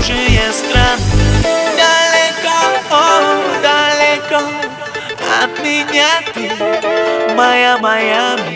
чужие страны. Далеко, о, далеко от меня ты, моя Майами.